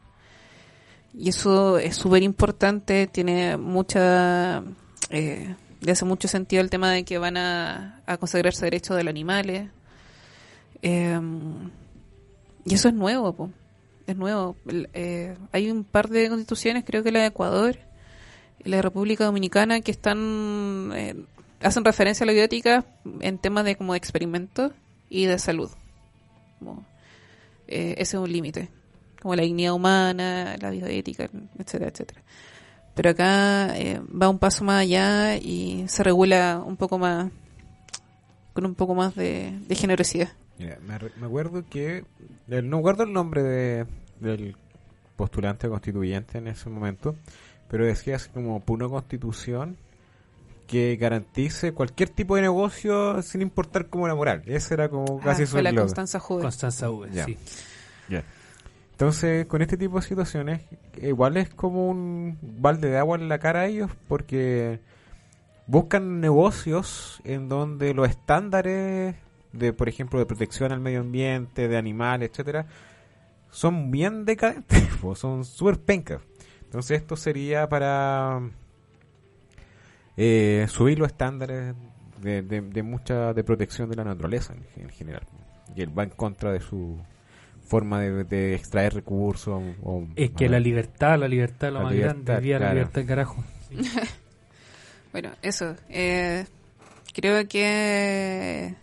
Y eso es súper importante, tiene mucha... Eh, le hace mucho sentido el tema de que van a, a consagrarse derechos de los animales. Eh, y eso es nuevo, po. es nuevo. Eh, hay un par de constituciones, creo que la de Ecuador y la de República Dominicana, que están eh, hacen referencia a la bioética en temas de como de experimentos y de salud. Como, eh, ese es un límite, como la dignidad humana, la bioética, etcétera, etcétera. Pero acá eh, va un paso más allá y se regula un poco más, con un poco más de, generosidad. Me, acuerdo que. el- no guardo el nombre de, del postulante constituyente en ese momento, pero decía así como por una constitución que garantice cualquier tipo de negocio sin importar cómo la moral. Ese era como casi Ah, su fue la eslogan. Constanza Joven. Constanza Ya. sí. Entonces, con este tipo de situaciones, igual es como un balde de agua en la cara a ellos porque buscan negocios en donde los estándares de, por ejemplo, de protección al medio ambiente, de animales, etcétera, son bien decadentes, [LAUGHS] son súper pencas. Entonces, esto sería para eh, subir los estándares de, de, de mucha de protección de la naturaleza en, en general. Y él va en contra de su forma de, de extraer recursos. o- Es que la libertad, la libertad es lo La más libertad, grande. Viva la claro. libertad, carajo. Sí. [LAUGHS] Bueno, eso. eh, creo que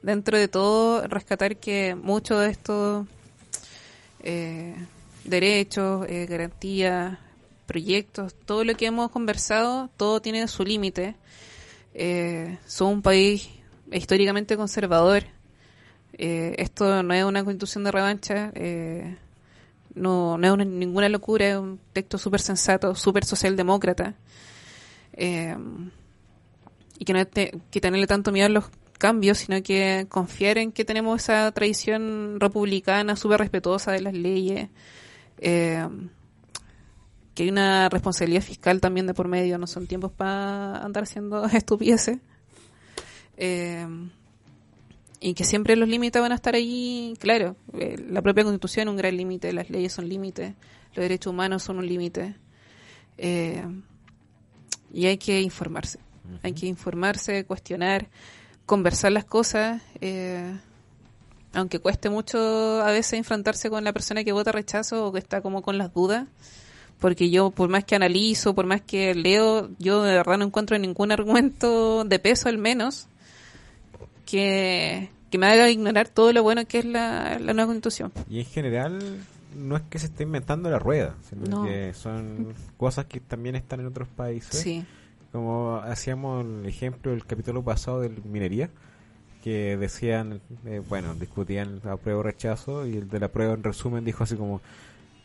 dentro de todo, rescatar que muchos de estos eh, derechos, eh, garantías, proyectos, todo lo que hemos conversado, todo tiene su límite. Eh, somos un país históricamente conservador. Eh, esto no es una constitución de revancha, eh, no, no es una- ninguna locura, es un texto súper sensato, súper socialdemócrata. Eh, y que no hay que tenerle tanto miedo a los cambios, sino que confiar en que tenemos esa tradición republicana súper respetuosa de las leyes, eh, que hay una responsabilidad fiscal también de por medio, no son tiempos para andar haciendo [LAUGHS] estupideces. Eh, y que siempre los límites van a estar ahí, claro, eh, la propia constitución es un gran límite, las leyes son límites, los derechos humanos son un límite. Eh, y hay que informarse, hay que informarse, cuestionar, conversar las cosas, eh, aunque cueste mucho a veces enfrentarse con la persona que vota rechazo o que está como con las dudas, porque yo por más que analizo, por más que leo, yo de verdad no encuentro ningún argumento de peso al menos que, que me haga ignorar todo lo bueno que es la, la nueva constitución. Y en general no es que se esté inventando la rueda, sino No. que son cosas que también están en otros países. Sí, Como hacíamos el ejemplo del capítulo pasado del minería, que decían, eh, bueno, discutían apruebo o rechazo, y el de la prueba en resumen dijo así como,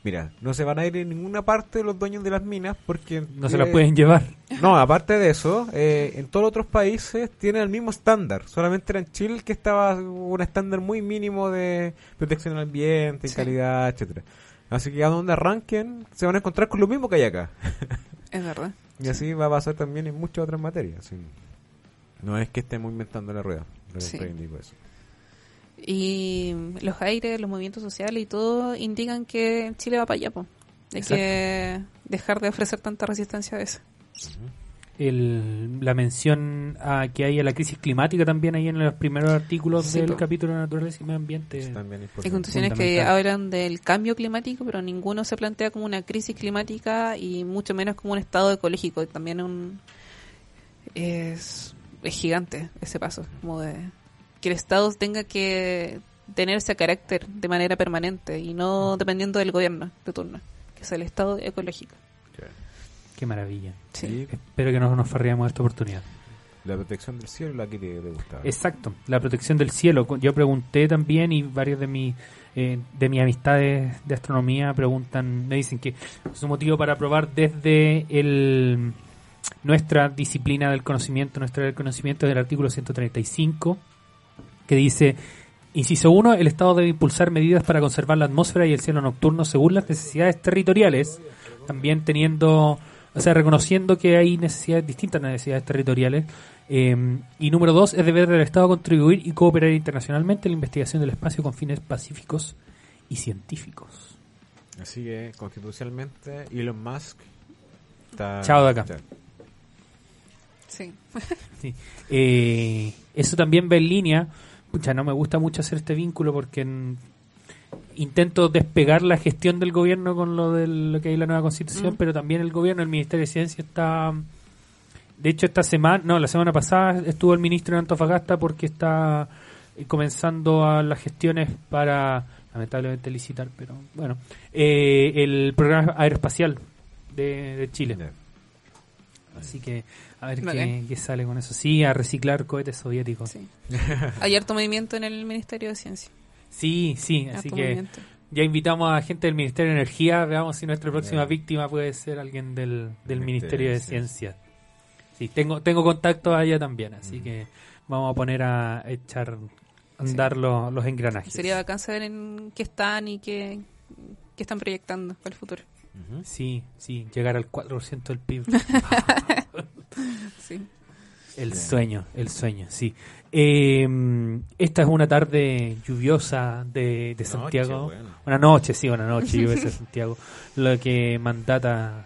mira, no se van a ir en ninguna parte los dueños de las minas porque... No se eh, las pueden llevar. No, aparte de eso, eh, en todos los otros países tienen el mismo estándar. Solamente era en Chile que estaba un estándar muy mínimo de protección al ambiente, Sí. calidad, etcétera. Así que a donde arranquen se van a encontrar con lo mismo que hay acá. [LAUGHS] es verdad. Y así va a pasar también en muchas otras materias. sí. No es que estemos inventando la rueda. Sí. eso. Y los aires, los movimientos sociales y todo indican que Chile va para allá, po. Hay Exacto. que dejar de ofrecer tanta resistencia a eso. El- la mención a que hay a la crisis climática también ahí en los primeros artículos Sí, del po. capítulo de Naturaleza y Medio Ambiente. Es también Hay constituciones que hablan del cambio climático, pero ninguno se plantea como una crisis climática y mucho menos como un estado ecológico. También un, es, es gigante ese paso, como de que el Estado tenga que tener ese carácter de manera permanente y no dependiendo del gobierno de turno, que es el Estado ecológico. Qué maravilla. Sí. Sí, Espero que no nos farriamos esta oportunidad. la protección del cielo es la que te, te gustaba. Exacto, la protección del cielo. Yo pregunté también y varios de mis eh, de mis amistades de astronomía preguntan, me dicen que es un motivo para probar desde el nuestra disciplina del conocimiento, nuestra del conocimiento del artículo 135 que dice Inciso 1. El Estado debe impulsar medidas para conservar la atmósfera y el cielo nocturno según las necesidades territoriales, también teniendo, o sea, reconociendo que hay necesidades distintas necesidades territoriales. Eh, y número 2. Es deber del Estado contribuir y cooperar internacionalmente en la investigación del espacio con fines pacíficos y científicos. Así que constitucionalmente Elon Musk está... Chao de acá. está- Sí. Sí. Eh, eso también va en línea. Pucha, no me gusta mucho hacer este vínculo porque mm, intento despegar la gestión del gobierno con lo de lo que hay en la nueva constitución, Mm. pero también el gobierno, el Ministerio de Ciencia está... De hecho, esta semana, no, la semana pasada estuvo el ministro en Antofagasta porque está eh, comenzando a las gestiones para, lamentablemente, licitar, pero bueno, eh, el programa aeroespacial de, de Chile. Así que a ver qué, qué sale con eso. Sí, a reciclar cohetes soviéticos. Sí, sí. Hay harto movimiento en el Ministerio de Ciencia. sí, así Harto que movimiento. ya invitamos a gente del Ministerio de Energía. Veamos si nuestra próxima víctima puede ser alguien del, del Ministerio Ministerio de de Ciencia. Sí, tengo, tengo contacto allá también, así Ujú. que vamos a poner a echar a andar los, los engranajes. Sería bacán saber en qué están y qué, qué están proyectando para el futuro. Sí, sí, llegar al 4% del PIB. [LAUGHS] Sí. El Bien. sueño, el sueño, sí. Eh, esta es una tarde lluviosa de, de Santiago. Noche, bueno. Una noche, sí, una noche [LAUGHS] lluviosa de Santiago. Lo que mandata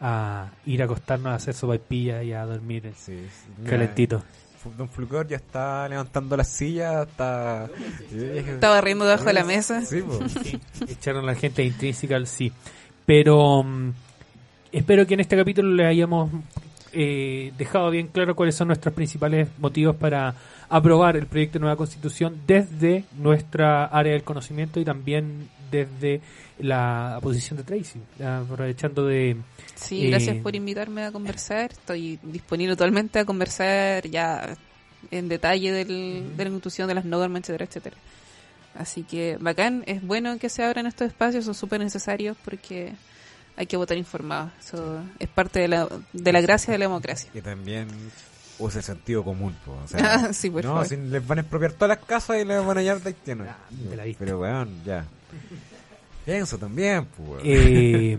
a ir a acostarnos a hacer sopaipilla y a dormir Sí, sí. Mira, calentito. Don Fulgor ya está levantando la silla, está... Estaba riendo debajo de la mesa. Sí, [LAUGHS] echaron a la gente intrínseca, sí. Pero mm, espero que en este capítulo le hayamos eh, dejado bien claro cuáles son nuestros principales motivos para aprobar el proyecto de nueva constitución desde nuestra área del conocimiento y también desde la posición de Tracy, aprovechando de... Sí, eh, gracias por invitarme a conversar. Estoy disponible totalmente a conversar ya en detalle del, de la constitución, de las normas, etcétera, etcétera. Así que bacán, es bueno que se abran estos espacios, son súper necesarios porque hay que votar informado. Eso es parte de la, de la gracia de la democracia. Y también use el sentido común, po, o sea, [LAUGHS] Ah, sí, por no, favor. si les van a expropiar todas las casas y les van a llevar de haitianos. de la vista. Pero weón, ya. Pienso también, pues. weón. Eh,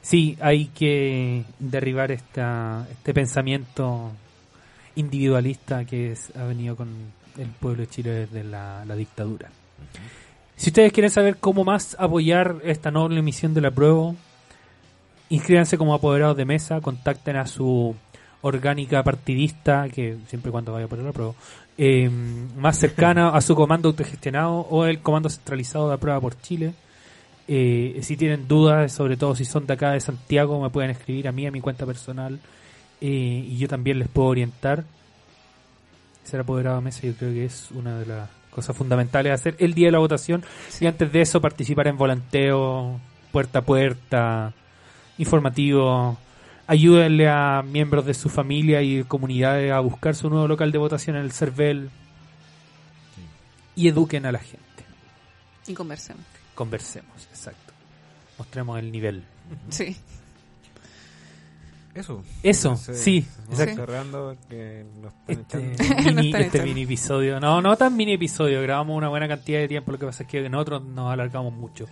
sí, hay que derribar esta, este pensamiento individualista que es- ha venido con el pueblo de Chile desde la, la dictadura. Si ustedes quieren saber cómo más apoyar esta noble misión de la prueba, inscríbanse como apoderados de mesa, contacten a su orgánica partidista, que siempre y cuando vaya por la prueba, eh, más cercana a su comando autogestionado o el comando centralizado de la prueba por Chile. Eh, si tienen dudas, sobre todo si son de acá de Santiago, me pueden escribir a mí, a mi cuenta personal, eh, y yo también les puedo orientar. Ser apoderado de mesa yo creo que es una de las cosas fundamentales a hacer el día de la votación y antes de eso participar en volanteo, puerta a puerta, informativo. Ayúdenle a miembros de su familia y comunidades a buscar su nuevo local de votación en el CERVEL y eduquen a la gente. Y conversemos. Conversemos, exacto. Mostremos el nivel. Sí. Eso. Eso, sí, vamos exacto. cerrando que nos están Este echando. [LAUGHS] mini, este mini episodio. No, no tan mini episodio. Grabamos una buena cantidad de tiempo. Lo que pasa es que nosotros nos alargamos mucho.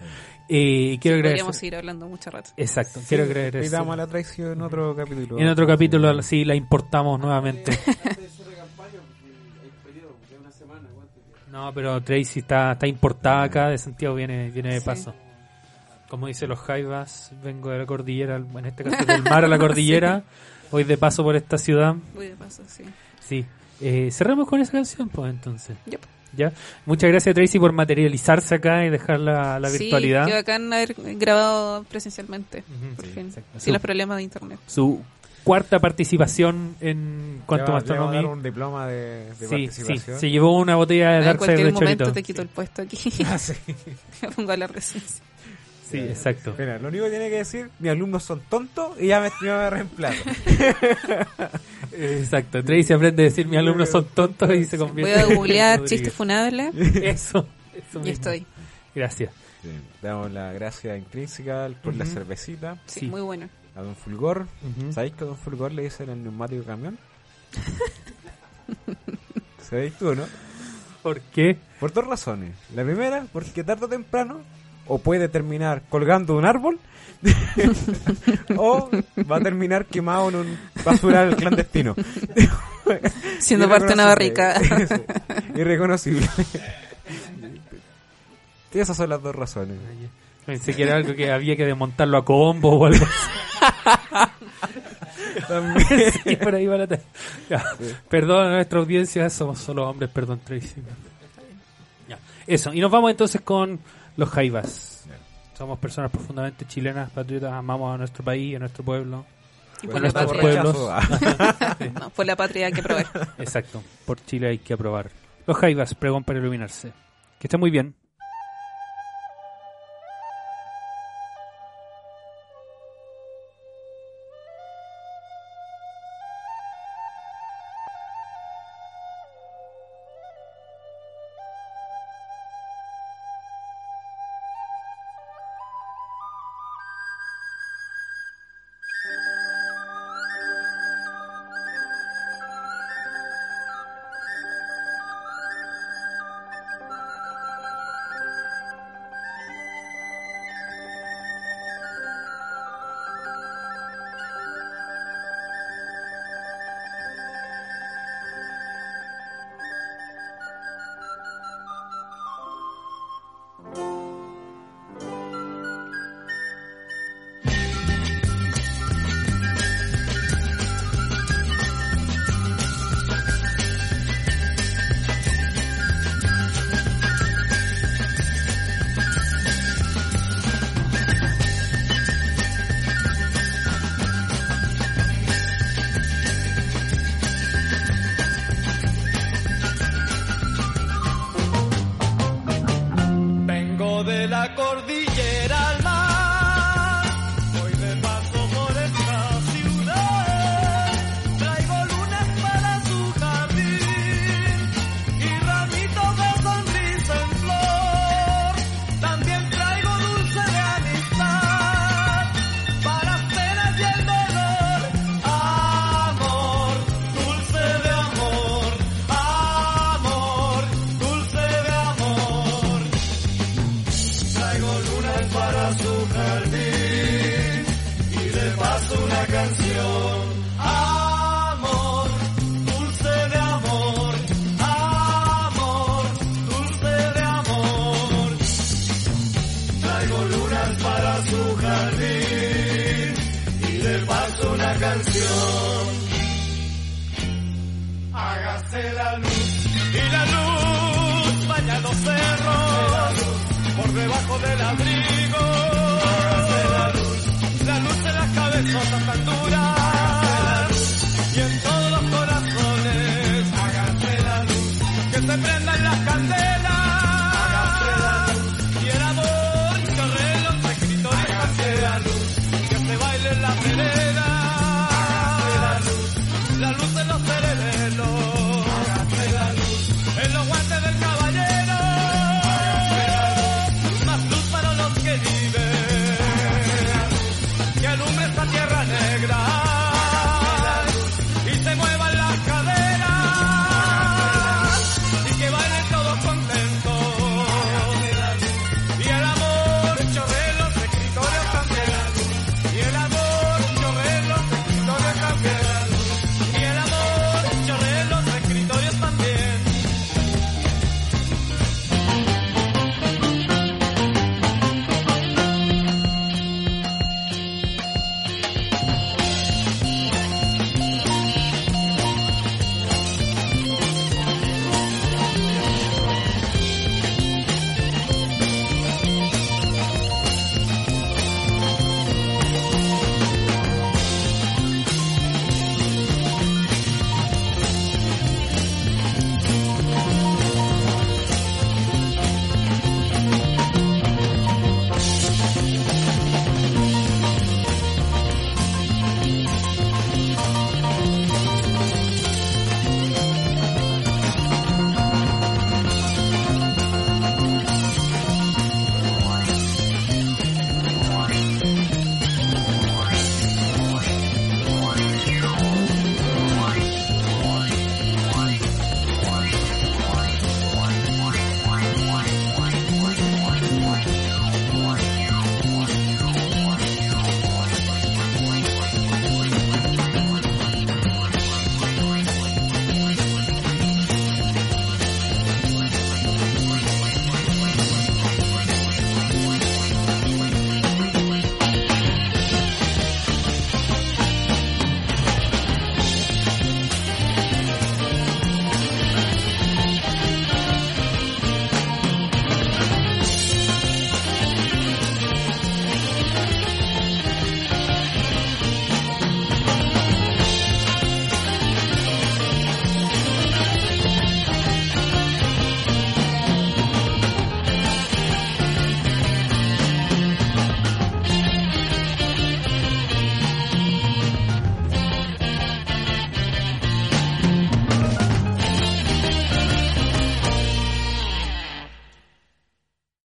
Eh, quiero Podríamos agradecer. seguir hablando mucho rato. Exacto, quiero agradecer. Pidamos a la traición en otro capítulo. En otro capítulo, sí, la importamos nuevamente. [LAUGHS] No, pero Tracy está, está importada acá de Santiago, viene, viene de Sí. paso. Como dice los Jaivas, vengo de la cordillera, en este caso del mar a la [LAUGHS] cordillera, voy de paso por esta ciudad. Voy de paso, sí. Sí. Eh, cerramos con esa canción, pues entonces. Yep. ¿Ya? Muchas gracias Tracy por materializarse acá y dejar la, la Sí, virtualidad. qué bacán haber grabado presencialmente. Ujú, por sí, fin. exacto. Sin Su- los problemas de internet. Su cuarta participación en vamos a dar un diploma de, de Sí, sí, participación. se llevó una botella de en Dark Side cualquier de momento Chorito. te quito el puesto aquí. [LAUGHS] Ah, sí. [LAUGHS] Me pongo a la residencia. Sí, exacto. Mira, lo único que tiene que decir, mis alumnos son tontos y ya me, ya me reemplazo. [LAUGHS] Exacto. Tracy aprende a decir mis alumnos son tontos y se Voy convierte a en googlear chistes funables Eso. eso y estoy. Gracias. Sí, damos la gracia intrínseca por la cervecita Sí, Sí. muy bueno. a Don Fulgor. ¿Sabéis que a Don Fulgor le dicen el neumático camión? [LAUGHS] ¿Sabéis tú, no? ¿Por qué? Por dos razones. La primera, porque tarde o temprano o puede terminar colgando de un árbol [LAUGHS] o va a terminar quemado en un basural clandestino. [LAUGHS] Siendo parte de una barrica. Irreconocible. Esas son las dos razones. Pensé que era algo que había que desmontarlo a combo o algo así. [LAUGHS] También. Sí, por ahí va la. Perdón a nuestra audiencia, somos solo hombres, perdón Tracy. Ya. Eso, y nos vamos entonces con los Jaivas. Somos personas profundamente chilenas, patriotas, amamos a nuestro país, a nuestro pueblo. Y por la nuestros patria. pueblos. [LAUGHS] No, por la patria hay que probar. [LAUGHS] Exacto, por Chile hay que aprobar. Los Jaivas, pregón para iluminarse. Que esté muy bien. canción.